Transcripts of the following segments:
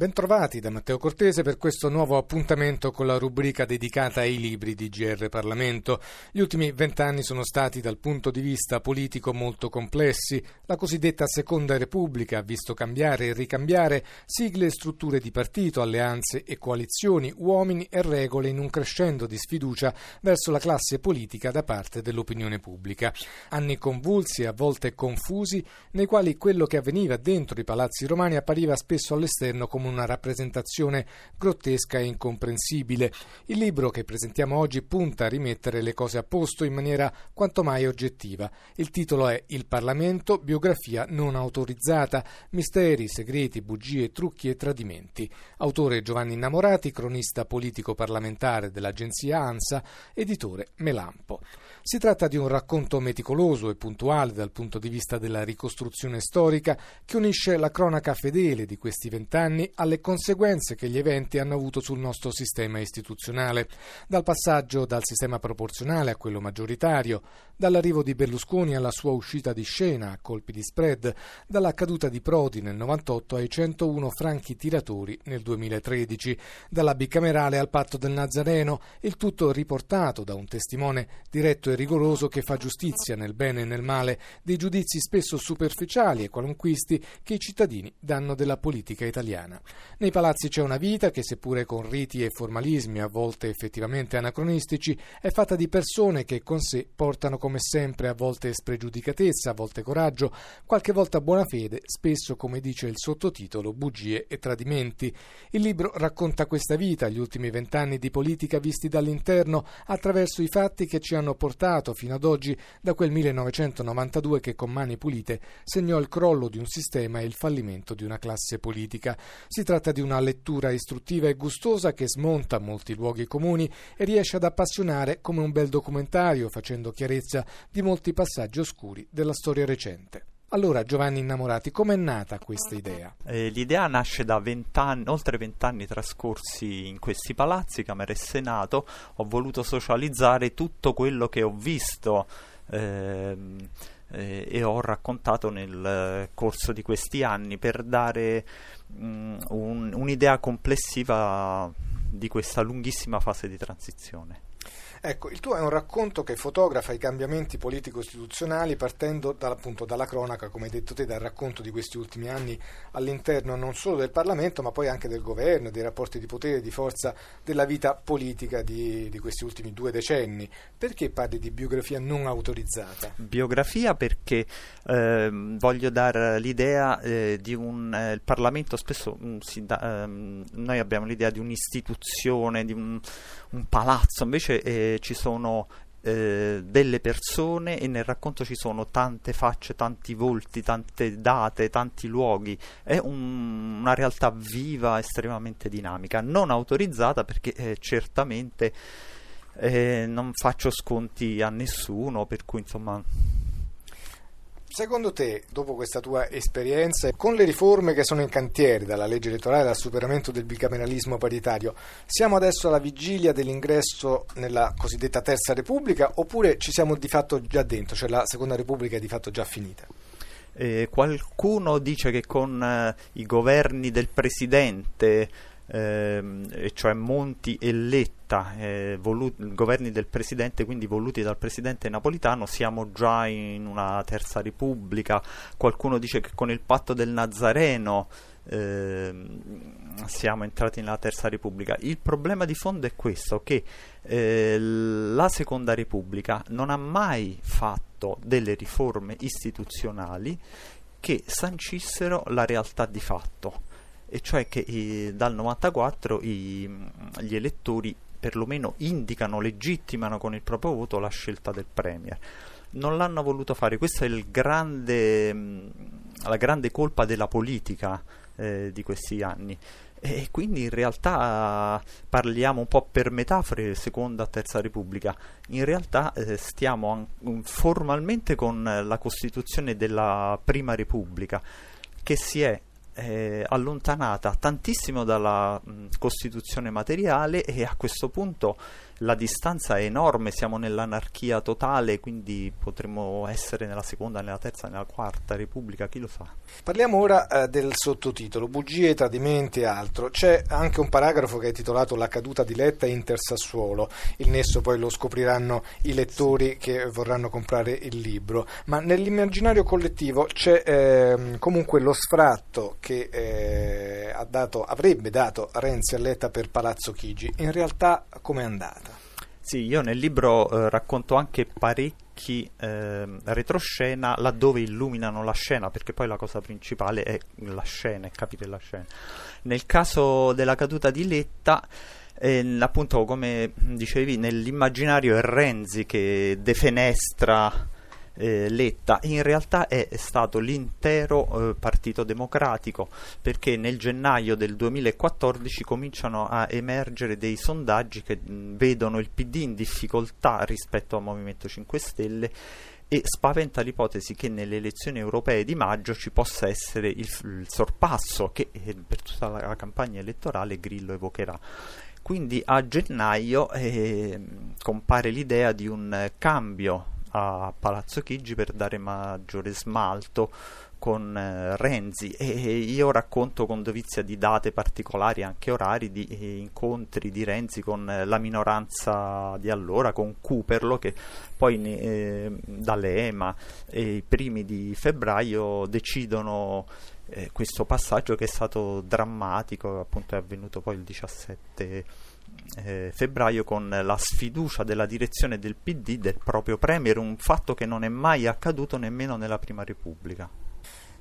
Bentrovati da Matteo Cortese per questo nuovo appuntamento con la rubrica dedicata ai libri di GR Parlamento. Gli ultimi vent'anni sono stati dal punto di vista politico molto complessi. La cosiddetta Seconda Repubblica ha visto cambiare e ricambiare sigle e strutture di partito, alleanze e coalizioni, uomini e regole in un crescendo di sfiducia verso la classe politica da parte dell'opinione pubblica. Anni convulsi e a volte confusi, nei quali quello che avveniva dentro i palazzi romani appariva spesso all'esterno come una rappresentazione grottesca e incomprensibile. Il libro che presentiamo oggi punta a rimettere le cose a posto in maniera quanto mai oggettiva. Il titolo è Il Parlamento, biografia non autorizzata, misteri, segreti, bugie, trucchi e tradimenti. Autore Giovanni Innamorati, cronista politico parlamentare dell'agenzia ANSA, editore Melampo. Si tratta di un racconto meticoloso e puntuale dal punto di vista della ricostruzione storica che unisce la cronaca fedele di questi vent'anni alle conseguenze che gli eventi hanno avuto sul nostro sistema istituzionale, dal passaggio dal sistema proporzionale a quello maggioritario, dall'arrivo di Berlusconi alla sua uscita di scena a colpi di spread, dalla caduta di Prodi nel 98 ai 101 franchi tiratori nel 2013, dalla bicamerale al patto del Nazareno, il tutto riportato da un testimone diretto e rigoroso che fa giustizia nel bene e nel male dei giudizi spesso superficiali e qualunquisti che i cittadini danno della politica italiana. Nei palazzi c'è una vita che, seppure con riti e formalismi a volte effettivamente anacronistici, è fatta di persone che con sé portano come sempre a volte spregiudicatezza, a volte coraggio, qualche volta buona fede, spesso, come dice il sottotitolo, bugie e tradimenti. Il libro racconta questa vita, gli ultimi vent'anni di politica visti dall'interno, attraverso i fatti che ci hanno portato fino ad oggi da quel 1992 che con mani pulite segnò il crollo di un sistema e il fallimento di una classe politica. Si tratta di una lettura istruttiva e gustosa che smonta molti luoghi comuni e riesce ad appassionare come un bel documentario, facendo chiarezza di molti passaggi oscuri della storia recente. Allora, Giovanni Innamorati, com'è nata questa idea? Eh, l'idea nasce da vent'anni, oltre vent'anni trascorsi in questi palazzi, Camera e Senato. Ho voluto socializzare tutto quello che ho visto. Ehm, eh, e ho raccontato nel eh, corso di questi anni per dare mh, mm, un, un'idea complessiva di questa lunghissima fase di transizione. Ecco, il tuo è un racconto che fotografa i cambiamenti politico-istituzionali partendo appunto, dalla cronaca, come hai detto te, dal racconto di questi ultimi anni all'interno non solo del Parlamento, ma poi anche del governo, dei rapporti di potere e di forza della vita politica di, di, questi ultimi due decenni. Perché parli di biografia non autorizzata? Biografia perché eh, voglio dare l'idea eh, di un... Eh, il Parlamento spesso mm, da, ehm, noi abbiamo l'idea di un'istituzione, di un, un palazzo, invece ci sono eh, delle persone e nel racconto ci sono tante facce, tanti volti, tante date, tanti luoghi. È un, una realtà viva, estremamente dinamica, non autorizzata perché eh, certamente eh, non faccio sconti a nessuno, per cui insomma Secondo te, dopo questa tua esperienza, con le riforme che sono in cantiere, dalla legge elettorale al superamento del bicameralismo paritario, siamo adesso alla vigilia dell'ingresso nella cosiddetta Terza Repubblica oppure ci siamo di fatto già dentro, cioè la Seconda Repubblica è di fatto già finita? Eh, qualcuno dice che con eh, i governi del Presidente eh, cioè Monti e Letta, eh, voluti, governi del Presidente, quindi voluti dal Presidente Napolitano, siamo già in una terza repubblica. Qualcuno dice che con il patto del Nazareno eh, siamo entrati nella terza repubblica. Il problema di fondo è questo, che eh, la seconda repubblica non ha mai fatto delle riforme istituzionali che sancissero la realtà di fatto e cioè che eh, dal 94 i, gli elettori perlomeno indicano, legittimano con il proprio voto la scelta del Premier. Non l'hanno voluto fare, questa è grande, la grande colpa della politica eh, di questi anni. e quindi in realtà parliamo un po' per metafore seconda terza repubblica in realtà eh, stiamo an- formalmente con la costituzione della prima repubblica che si è eh, allontanata tantissimo dalla mh, Costituzione materiale e a questo punto la distanza è enorme, siamo nell'anarchia totale, quindi potremmo essere nella seconda, nella terza, nella quarta Repubblica, chi lo sa. Parliamo ora eh, del sottotitolo, bugie, tradimenti e altro. C'è anche un paragrafo che è titolato La caduta di Letta Inter Sassuolo. Il nesso poi lo scopriranno i lettori che vorranno comprare il libro, ma nell'immaginario collettivo c'è eh, comunque lo sfratto che eh, dato, avrebbe dato Renzi a Letta per Palazzo Chigi. In realtà com'è andata? Sì, io nel libro eh, racconto anche parecchi eh, retroscena laddove illuminano la scena, perché poi la cosa principale è la scena, è capire la scena. Nel caso della caduta di Letta, eh, appunto come dicevi, nell'immaginario è Renzi che defenestra eh, Letta, in realtà è stato l'intero eh, Partito Democratico, perché nel gennaio del 2014 cominciano a emergere dei sondaggi che mh, vedono il PD in difficoltà rispetto al Movimento 5 Stelle e spaventa l'ipotesi che nelle elezioni europee di maggio ci possa essere il, il sorpasso che eh, per tutta la, la campagna elettorale Grillo evocherà. Quindi a gennaio eh, compare l'idea di un cambio a Palazzo Chigi per dare maggiore smalto con eh, Renzi. E io racconto con dovizia di date particolari, anche orari, di eh, incontri di Renzi con eh, la minoranza di allora, con Cooperlo che poi eh, dalle EMA i primi di febbraio decidono eh, questo passaggio che è stato drammatico, appunto è avvenuto poi il 17 eh, febbraio con la sfiducia della direzione del PD del proprio Premier, un fatto che non è mai accaduto nemmeno nella Prima Repubblica.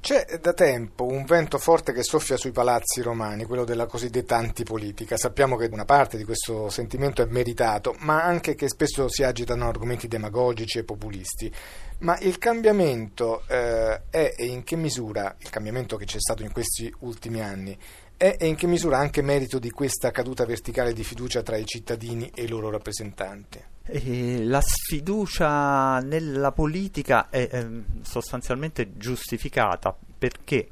C'è da tempo un vento forte che soffia sui palazzi romani, quello della cosiddetta antipolitica. Sappiamo che una parte di questo sentimento è meritato, ma anche che spesso si agitano argomenti demagogici e populisti. Ma il cambiamento eh, è e in che misura, il cambiamento che c'è stato in questi ultimi anni, è e in che misura anche merito di questa caduta verticale di fiducia tra i cittadini e i loro rappresentanti? La sfiducia nella politica è eh, sostanzialmente giustificata perché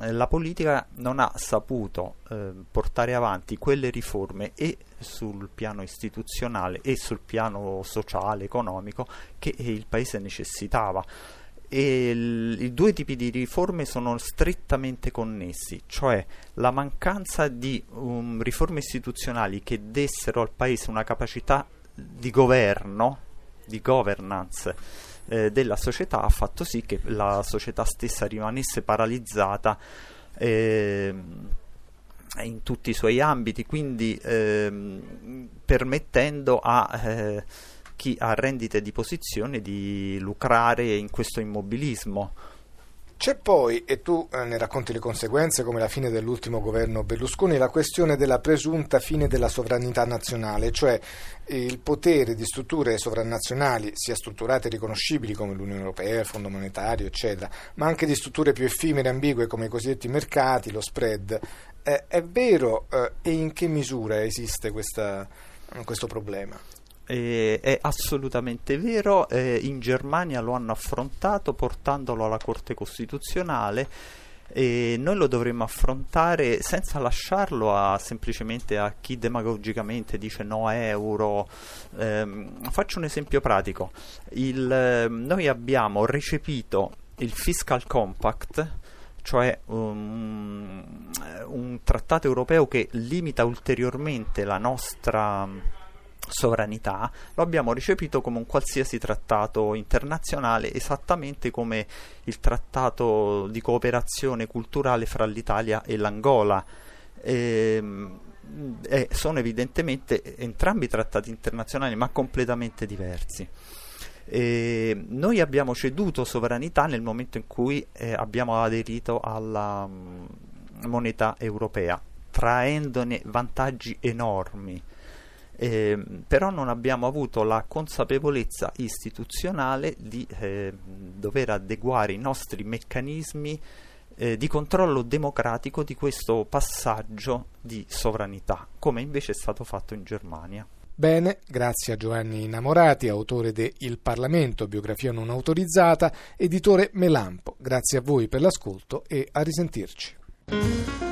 eh, la politica non ha saputo eh, portare avanti quelle riforme e sul piano istituzionale e sul piano sociale, economico che il paese necessitava e i due tipi di riforme sono strettamente connessi, cioè la mancanza di um, riforme istituzionali che dessero al Paese una capacità di governo, di governance eh, della società ha fatto sì che la società stessa rimanesse paralizzata eh, in tutti i suoi ambiti, quindi eh, permettendo a eh, chi ha rendite di posizione di lucrare in questo immobilismo. C'è poi, e tu eh, ne racconti le conseguenze come la fine dell'ultimo governo Berlusconi, la questione della presunta fine della sovranità nazionale, cioè il potere di strutture sovranazionali, sia strutturate e riconoscibili come l'Unione Europea, il Fondo Monetario, eccetera, ma anche di strutture più effimere e ambigue come i cosiddetti mercati, lo spread. Eh, è vero eh, e in che misura esiste questa, questo problema? Eh, è assolutamente vero, eh, in Germania lo hanno affrontato portandolo alla Corte Costituzionale e noi lo dovremmo affrontare senza lasciarlo a, semplicemente a chi demagogicamente dice no euro. Eh, faccio un esempio pratico. Il, ehm, noi abbiamo recepito il Fiscal Compact, cioè um, un trattato europeo che limita ulteriormente la nostra sovranità, lo abbiamo recepito come un qualsiasi trattato internazionale, esattamente come il trattato di cooperazione culturale fra l'Italia e l'Angola. Ehm, eh, sono evidentemente entrambi trattati internazionali, ma completamente diversi. Eh, noi abbiamo ceduto sovranità nel momento in cui eh, abbiamo aderito alla mm, moneta europea, traendone vantaggi enormi eh, però non abbiamo avuto la consapevolezza istituzionale di eh, dover adeguare i nostri meccanismi eh, di controllo democratico di questo passaggio di sovranità, come invece è stato fatto in Germania. Bene, grazie a Giovanni Innamorati, autore de Il Parlamento, biografia non autorizzata, editore Melampo. Grazie a voi per l'ascolto e a risentirci.